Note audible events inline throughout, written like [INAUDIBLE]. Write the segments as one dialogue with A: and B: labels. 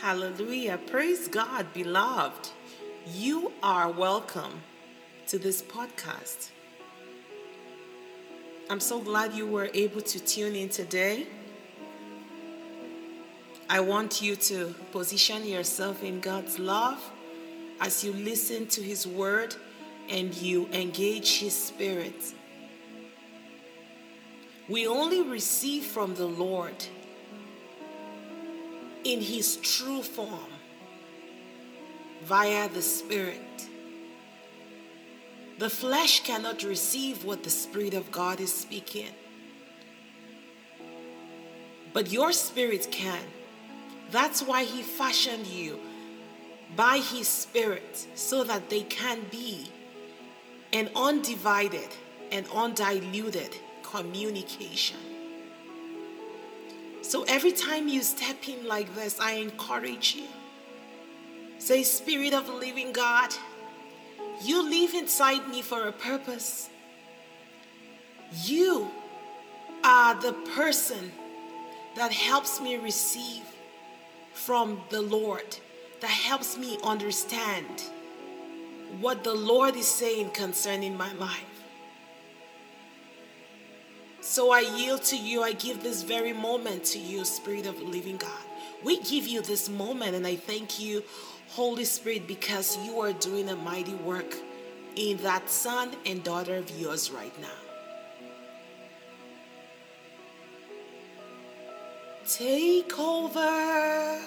A: Hallelujah. Praise God, beloved. You are welcome to this podcast. I'm so glad you were able to tune in today. I want you to position yourself in God's love as you listen to His word and you engage His Spirit. We only receive from the Lord in His true form via the Spirit. The flesh cannot receive what the Spirit of God is speaking, but your spirit can. That's why He fashioned you by His Spirit so that they can be an undivided and undiluted communication. So every time you step in like this, I encourage you. Say, Spirit of the living God, you live inside me for a purpose. You are the person that helps me receive from the Lord, that helps me understand what the Lord is saying concerning my life. So I yield to you. I give this very moment to you, Spirit of living God. We give you this moment, and I thank you, Holy Spirit, because you are doing a mighty work in that son and daughter of yours right now. Take over.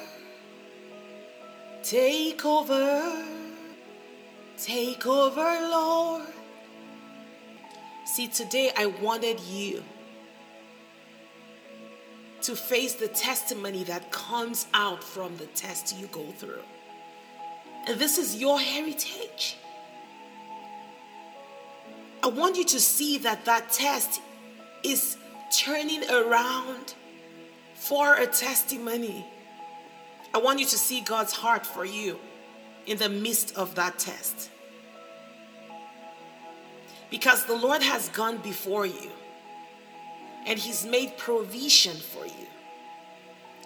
A: Take over. Take over, Lord. See, today I wanted you to face the testimony that comes out from the test you go through. And this is your heritage. I want you to see that that test is turning around for a testimony. I want you to see God's heart for you in the midst of that test. Because the Lord has gone before you and He's made provision for you.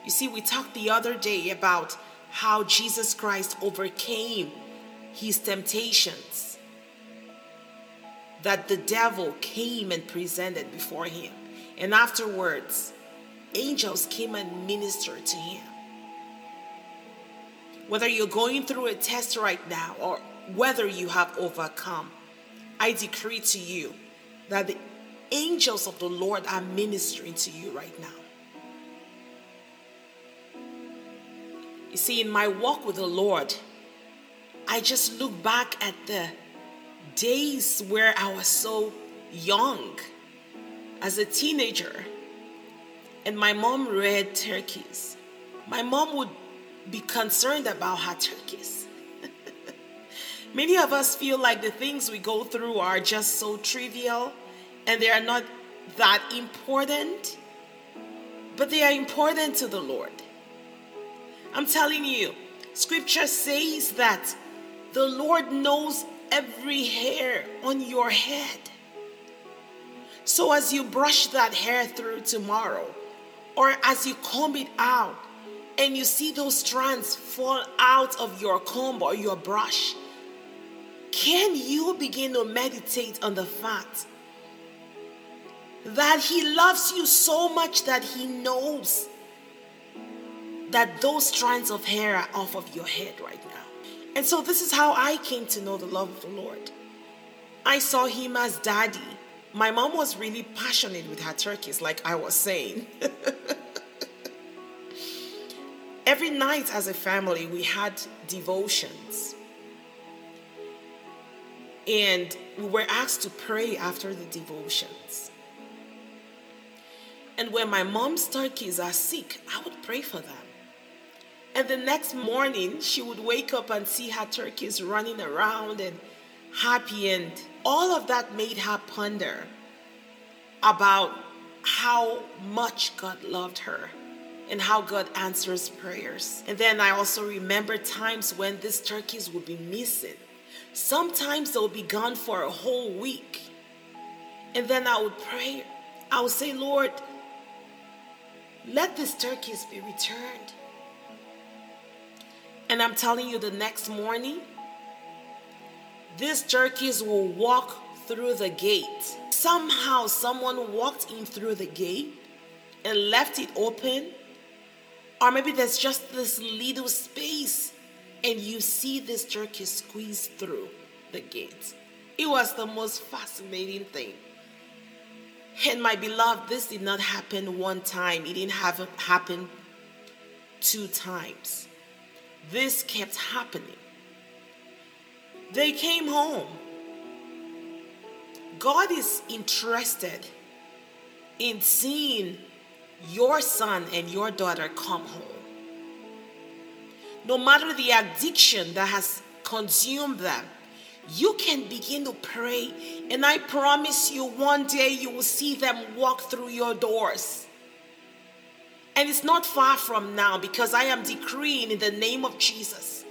A: You see, we talked the other day about how Jesus Christ overcame his temptations that the devil came and presented before him. And afterwards, angels came and ministered to him. Whether you're going through a test right now or whether you have overcome, I decree to you that the angels of the Lord are ministering to you right now. You see, in my walk with the Lord, I just look back at the days where I was so young as a teenager and my mom read turkeys. My mom would be concerned about her turkeys. Many of us feel like the things we go through are just so trivial and they are not that important, but they are important to the Lord. I'm telling you, scripture says that the Lord knows every hair on your head. So as you brush that hair through tomorrow, or as you comb it out, and you see those strands fall out of your comb or your brush, can you begin to meditate on the fact that He loves you so much that He knows that those strands of hair are off of your head right now. And so, this is how I came to know the love of the Lord. I saw Him as daddy. My mom was really passionate with her turkeys, like I was saying. [LAUGHS] Every night as a family, we had devotions. And we were asked to pray after the devotions. And when my mom's turkeys are sick, I would pray for them. And the next morning, she would wake up and see her turkeys running around and happy. And all of that made her ponder about how much God loved her and how God answers prayers. And then I also remember times when these turkeys would be missing. Sometimes they'll be gone for a whole week. And then I would pray. I would say, Lord, let these turkeys be returned. And I'm telling you, the next morning, these turkeys will walk through the gate. Somehow, someone walked in through the gate and left it open. Or maybe there's just this little space, and you see this turkey squeeze through the gate. It was the most fascinating thing. And my beloved, this did not happen one time, it didn't have happen two times. This kept happening. They came home. God is interested in seeing your son and your daughter come home. No matter the addiction that has consumed them, you can begin to pray, and I promise you, one day you will see them walk through your doors. And it's not far from now because I am decreeing in the name of Jesus.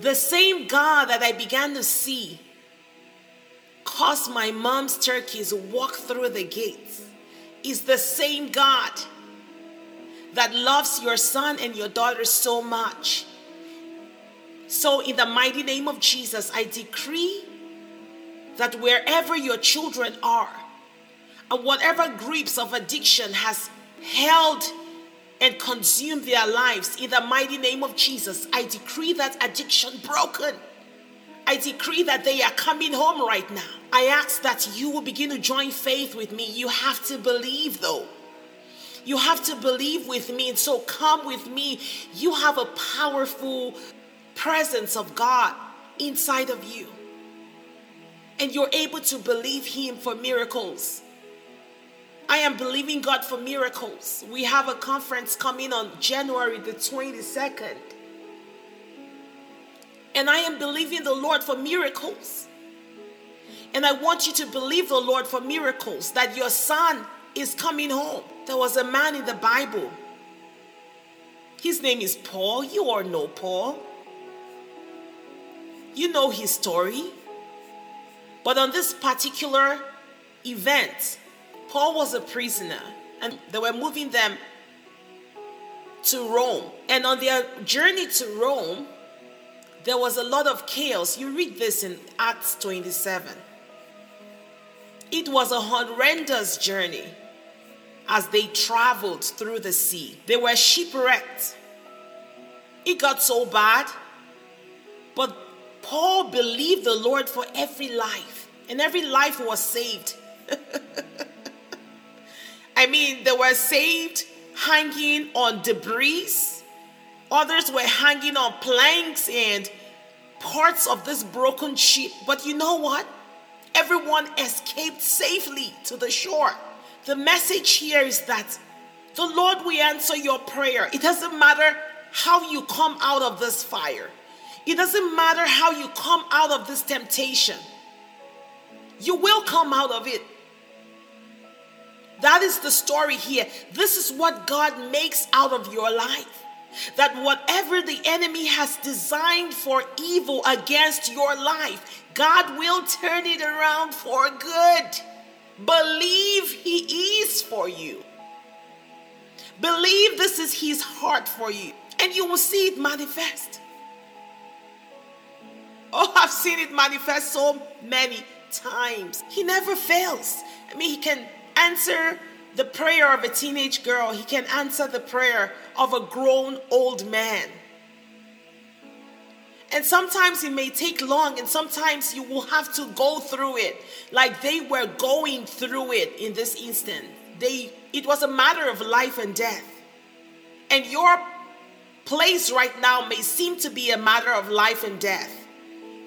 A: The same God that I began to see cause my mom's turkeys walk through the gates is the same God that loves your son and your daughter so much so, in the mighty name of Jesus, I decree that wherever your children are, and whatever grips of addiction has held and consumed their lives, in the mighty name of Jesus, I decree that addiction broken. I decree that they are coming home right now. I ask that you will begin to join faith with me. You have to believe, though. You have to believe with me. And so come with me. You have a powerful presence of God inside of you. And you're able to believe Him for miracles. I am believing God for miracles. We have a conference coming on January the 22nd. And I am believing the Lord for miracles. And I want you to believe the Lord for miracles that your son is coming home. There was a man in the Bible. His name is Paul. You all know Paul. You know his story. But on this particular event, Paul was a prisoner and they were moving them to Rome. And on their journey to Rome, there was a lot of chaos. You read this in Acts 27. It was a horrendous journey as they traveled through the sea. They were shipwrecked. It got so bad, but Paul believed the Lord for every life, and every life was saved. [LAUGHS] I mean, they were saved hanging on debris, others were hanging on planks and parts of this broken ship. But you know what? Everyone escaped safely to the shore. The message here is that the Lord will answer your prayer. It doesn't matter how you come out of this fire. It doesn't matter how you come out of this temptation, you will come out of it. That is the story here. This is what God makes out of your life. That whatever the enemy has designed for evil against your life, God will turn it around for good. Believe He is for you. Believe this is His heart for you, and you will see it manifest. Oh, I've seen it manifest so many times. He never fails. I mean, he can answer the prayer of a teenage girl, he can answer the prayer of a grown old man. And sometimes it may take long, and sometimes you will have to go through it like they were going through it in this instant. They it was a matter of life and death. And your place right now may seem to be a matter of life and death.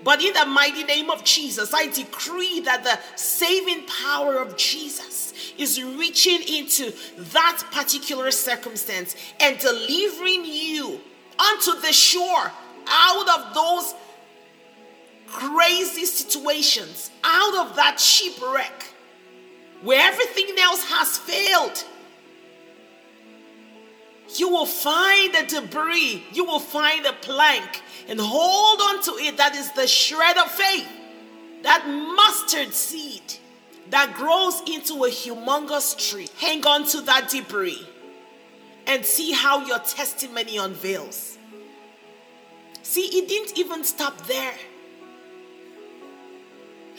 A: But in the mighty name of Jesus, I decree that the saving power of Jesus is reaching into that particular circumstance and delivering you onto the shore out of those crazy situations, out of that shipwreck where everything else has failed. You will find a debris, you will find a plank, and hold on to it. That is the shred of faith, that mustard seed that grows into a humongous tree. Hang on to that debris and see how your testimony unveils. See, it didn't even stop there.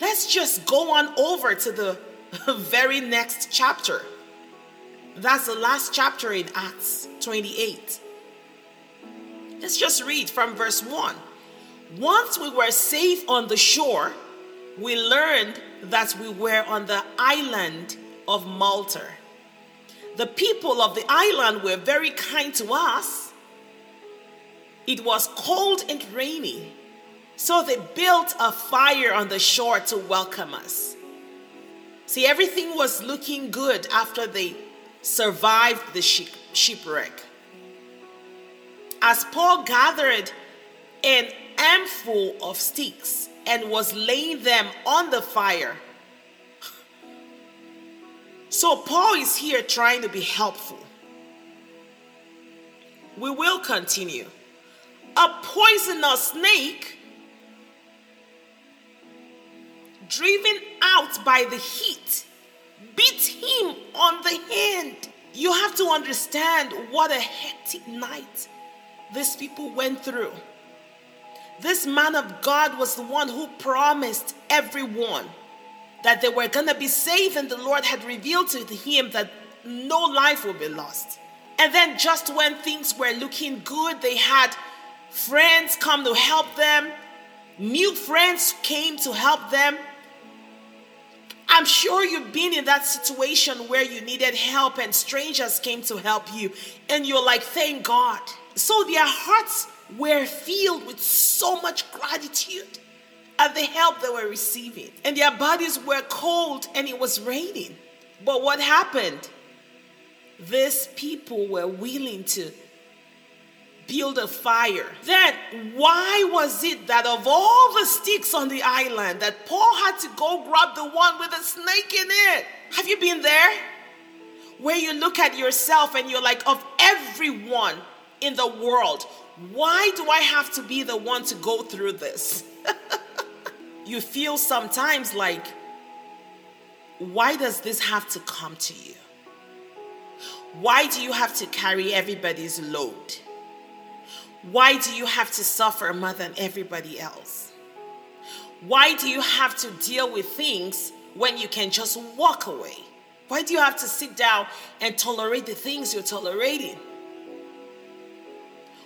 A: Let's just go on over to the [LAUGHS] very next chapter. That's the last chapter in Acts 28. Let's just read from verse 1. Once we were safe on the shore, we learned that we were on the island of Malta. The people of the island were very kind to us. It was cold and rainy, so they built a fire on the shore to welcome us. See, everything was looking good after they survived the shipwreck. As Paul gathered an armful of sticks and was laying them on the fire, so Paul is here trying to be helpful. We will continue. A poisonous snake driven out by the heat beat him on the hand. You have to understand what a hectic night these people went through. This man of God was the one who promised everyone that they were going to be saved, and the Lord had revealed to him that no life will be lost. And then, just when things were looking good, they had friends come to help them, new friends came to help them. I'm sure you've been in that situation where you needed help and strangers came to help you, and you're like, thank God. So their hearts were filled with so much gratitude at the help they were receiving. And their bodies were cold and it was raining. But what happened? These people were willing to build a fire. Then, why was it that of all the sticks on the island, that Paul had to go grab the one with a snake in it? Have you been there? Where you look at yourself and you're like, of everyone in the world, why do I have to be the one to go through this? [LAUGHS] you feel sometimes like, why does this have to come to you? Why do you have to carry everybody's load? Why do you have to suffer more than everybody else? Why do you have to deal with things when you can just walk away? Why do you have to sit down and tolerate the things you're tolerating?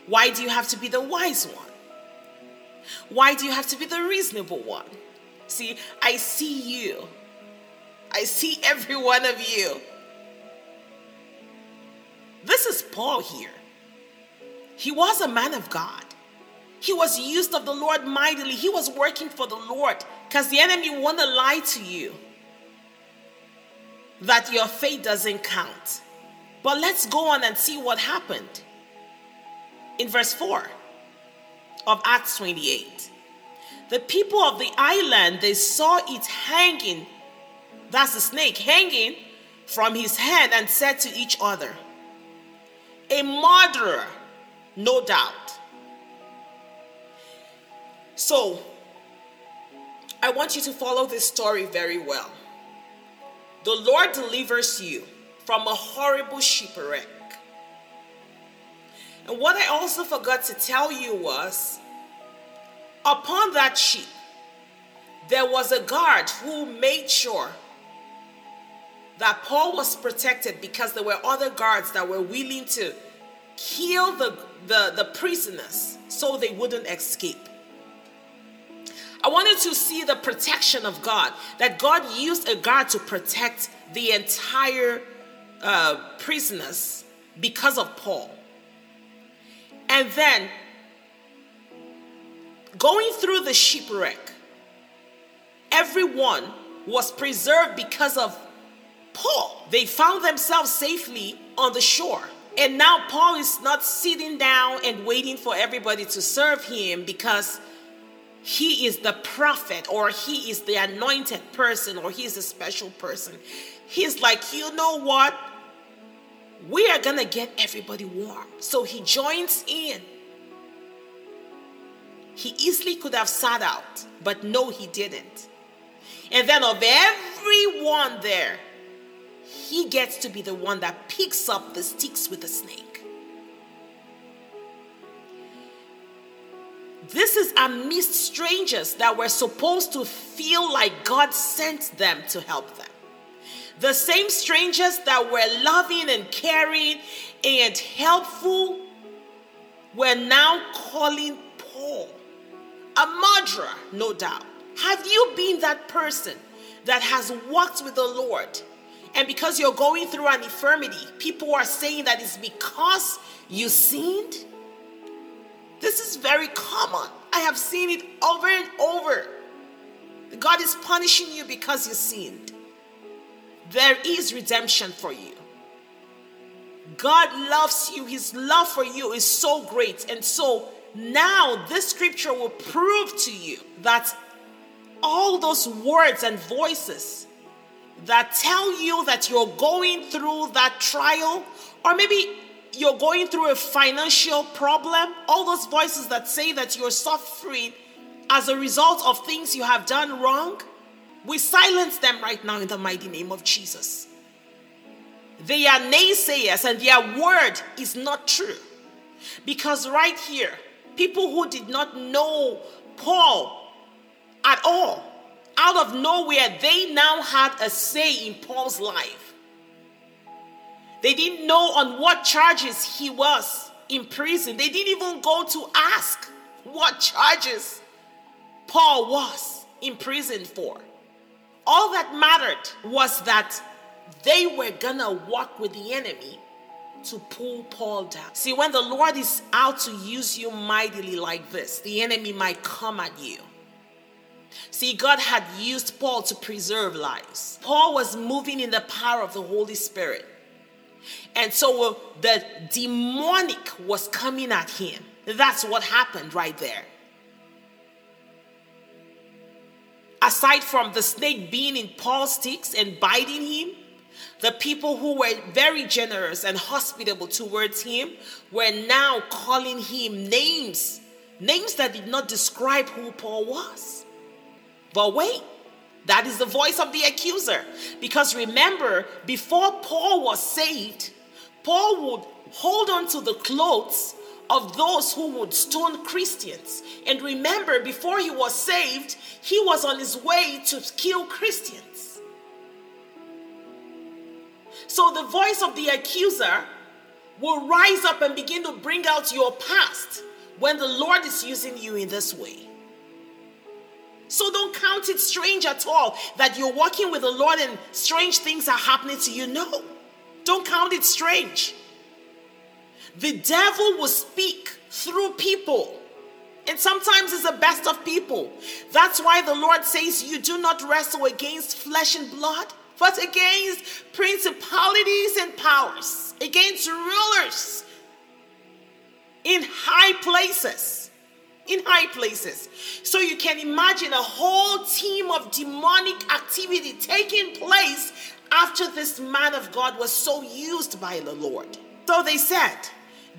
A: Why do you have to be the wise one? Why do you have to be the reasonable one? See, I see you. I see every one of you. This is Paul here. He was a man of God. He was used of the Lord mightily. He was working for the Lord because the enemy want to lie to you that your faith doesn't count. But let's go on and see what happened. In verse 4 of Acts 28, the people of the island they saw it hanging, that's the snake hanging from his hand, and said to each other, A murderer no doubt. So, I want you to follow this story very well. The Lord delivers you from a horrible shipwreck. And what I also forgot to tell you was upon that ship, there was a guard who made sure that Paul was protected because there were other guards that were willing to kill the, the, the prisoners so they wouldn't escape. I wanted to see the protection of God, that God used a guard to protect the entire uh, prisoners because of Paul. And then going through the shipwreck, everyone was preserved because of Paul. They found themselves safely on the shore. And now Paul is not sitting down and waiting for everybody to serve him because he is the prophet or he is the anointed person or he is a special person. He's like, you know what? We are going to get everybody warm. So he joins in. He easily could have sat out, but no, he didn't. And then of everyone there, he gets to be the one that picks up the sticks with the snake. This is amidst strangers that were supposed to feel like God sent them to help them. The same strangers that were loving and caring and helpful were now calling Paul a murderer, no doubt. Have you been that person that has walked with the Lord? And because you're going through an infirmity, people are saying that it's because you sinned? This is very common. I have seen it over and over. God is punishing you because you sinned. There is redemption for you. God loves you. His love for you is so great. And so now this scripture will prove to you that all those words and voices that tell you that you're going through that trial, or maybe you're going through a financial problem, all those voices that say that you're suffering as a result of things you have done wrong, we silence them right now in the mighty name of Jesus. They are naysayers and their word is not true. Because right here, people who did not know Paul at all, out of nowhere, they now had a say in Paul's life. They didn't know on what charges he was in prison. They didn't even go to ask what charges Paul was in prison for. All that mattered was that they were gonna walk with the enemy to pull Paul down. See, when the Lord is out to use you mightily like this, the enemy might come at you. See, God had used Paul to preserve lives. Paul was moving in the power of the Holy Spirit. And so the demonic was coming at him. That's what happened right there. Aside from the snake being in Paul's sticks and biting him, the people who were very generous and hospitable towards him were now calling him names, names that did not describe who Paul was. But wait, that is the voice of the accuser. Because remember, before Paul was saved, Paul would hold on to the clothes of those who would stone Christians. And remember, before he was saved, he was on his way to kill Christians. So the voice of the accuser will rise up and begin to bring out your past when the Lord is using you in this way. So don't count it strange at all that you're walking with the Lord and strange things are happening to you. No, don't count it strange. The devil will speak through people. And sometimes it's the best of people. That's why the Lord says, You do not wrestle against flesh and blood, but against principalities and powers, against rulers in high places. In high places. So you can imagine a whole team of demonic activity taking place after this man of God was so used by the Lord. So they said,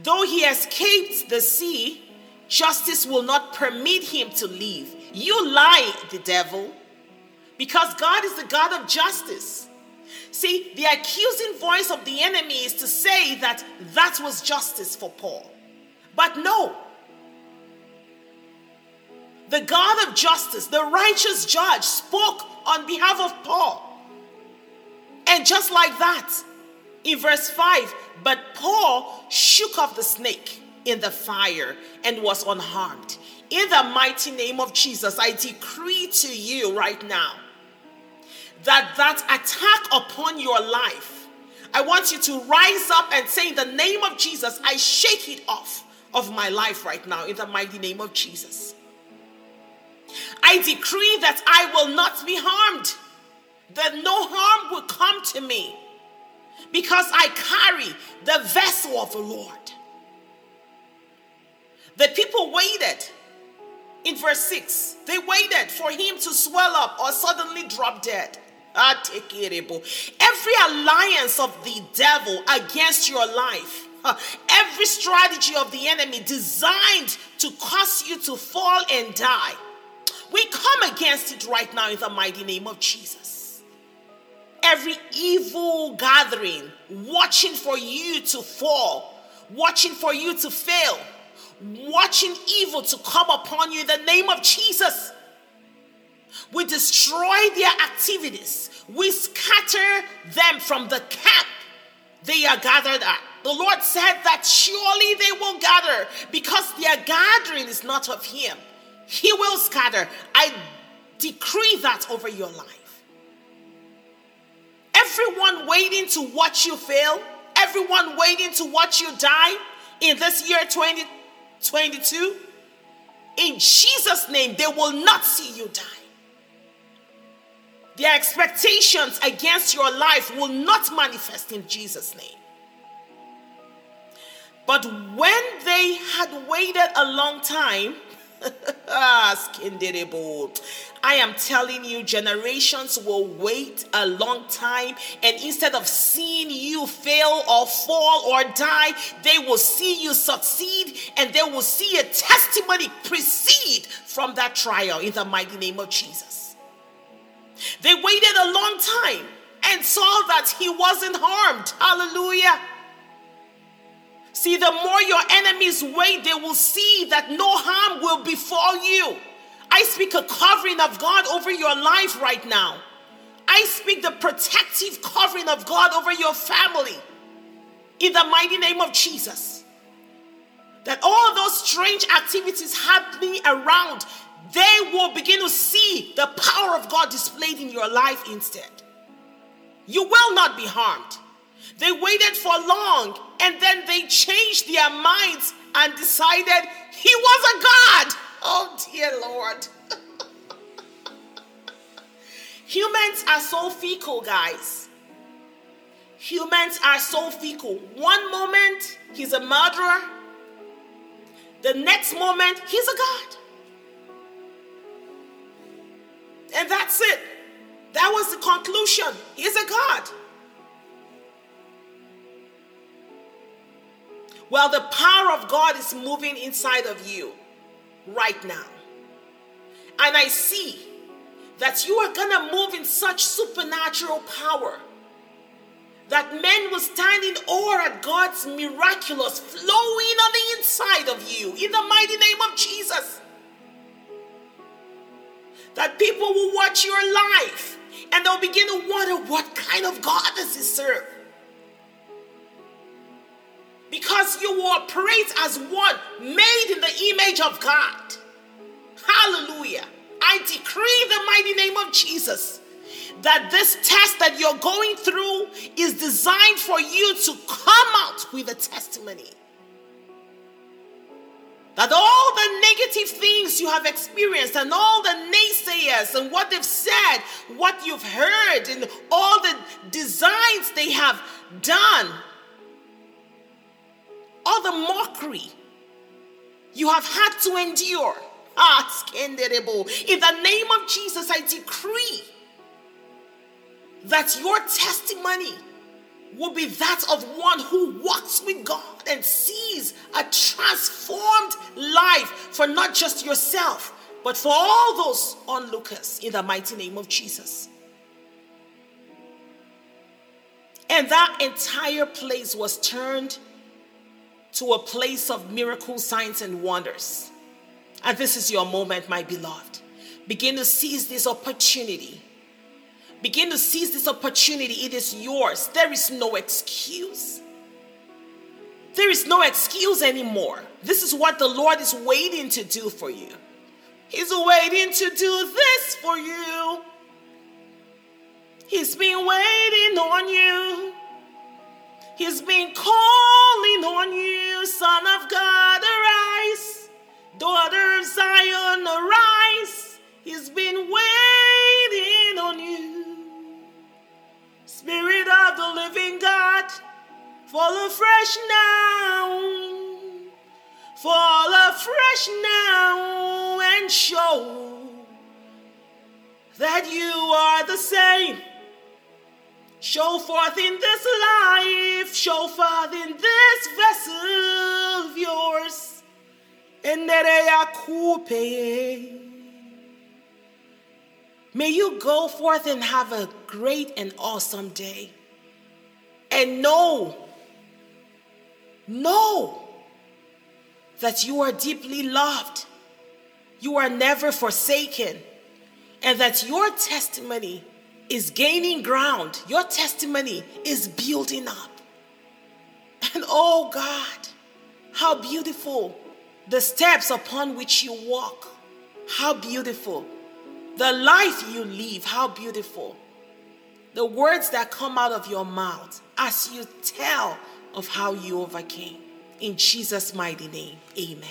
A: though he escaped the sea, justice will not permit him to leave. You lie, the devil because God is the God of justice. See, the accusing voice of the enemy is to say that that was justice for Paul. But no. The God of justice, the righteous judge, spoke on behalf of Paul. And just like that, in verse 5, but Paul shook off the snake in the fire and was unharmed. In the mighty name of Jesus, I decree to you right now that that attack upon your life, I want you to rise up and say, In the name of Jesus, I shake it off of my life right now, in the mighty name of Jesus. I decree that I will not be harmed, that no harm will come to me, because I carry the vessel of the Lord. The people waited in verse 6. They waited for him to swell up or suddenly drop dead. Ah, every alliance of the devil against your life, every strategy of the enemy designed to cause you to fall and die, we come against it right now in the mighty name of Jesus. Every evil gathering watching for you to fall, watching for you to fail, watching evil to come upon you in the name of Jesus. We destroy their activities. We scatter them from the camp they are gathered at. The Lord said that surely they will gather because their gathering is not of Him. He will scatter. I decree that over your life. Everyone waiting to watch you fail, everyone waiting to watch you die in this year 2022, in Jesus' name, they will not see you die. Their expectations against your life will not manifest in Jesus' name. But when they had waited a long time, [LAUGHS] Ah, I am telling you, generations will wait a long time, and instead of seeing you fail or fall or die, they will see you succeed and they will see a testimony proceed from that trial in the mighty name of Jesus. They waited a long time and saw that he wasn't harmed. Hallelujah. See, the more your enemies wait, they will see that no harm will befall you. I speak a covering of God over your life right now. I speak the protective covering of God over your family in the mighty name of Jesus. That all those strange activities happening around, they will begin to see the power of God displayed in your life instead. You will not be harmed. They waited for long and then they changed their minds and decided he was a God. Oh, dear Lord. [LAUGHS] Humans are so fickle, guys. Humans are so fickle. One moment, he's a murderer. The next moment, he's a God. And that's it. That was the conclusion. He's a God. Well, the power of God is moving inside of you right now. And I see that you are going to move in such supernatural power that men will stand in awe at God's miraculous flowing on the inside of you in the mighty name of Jesus. That people will watch your life and they'll begin to wonder what kind of God does he serve? Because you operate as one made in the image of God. Hallelujah. I decree the mighty name of Jesus that this test that you're going through is designed for you to come out with a testimony. That all the negative things you have experienced and all the naysayers and what they've said, what you've heard, and all the designs they have done all the mockery you have had to endure. Ah, In the name of Jesus, I decree that your testimony will be that of one who walks with God and sees a transformed life for not just yourself, but for all those onlookers in the mighty name of Jesus. And that entire place was turned to a place of miracles, signs, and wonders. And this is your moment, my beloved. Begin to seize this opportunity. Begin to seize this opportunity. It is yours. There is no excuse. There is no excuse anymore. This is what the Lord is waiting to do for you. He's waiting to do this for you. He's been waiting on you. He's been calling on you, Son of God, arise. Daughter of Zion, arise. He's been waiting on you. Spirit of the living God, fall afresh now. Fall afresh now and show that you are the same Show forth in this life, show forth in this vessel of yours. May you go forth and have a great and awesome day. And know, know that you are deeply loved, you are never forsaken, and that your testimony is gaining ground, your testimony is building up. And oh God, how beautiful the steps upon which you walk. How beautiful. The life you live, how beautiful. The words that come out of your mouth as you tell of how you overcame. In Jesus' mighty name, amen.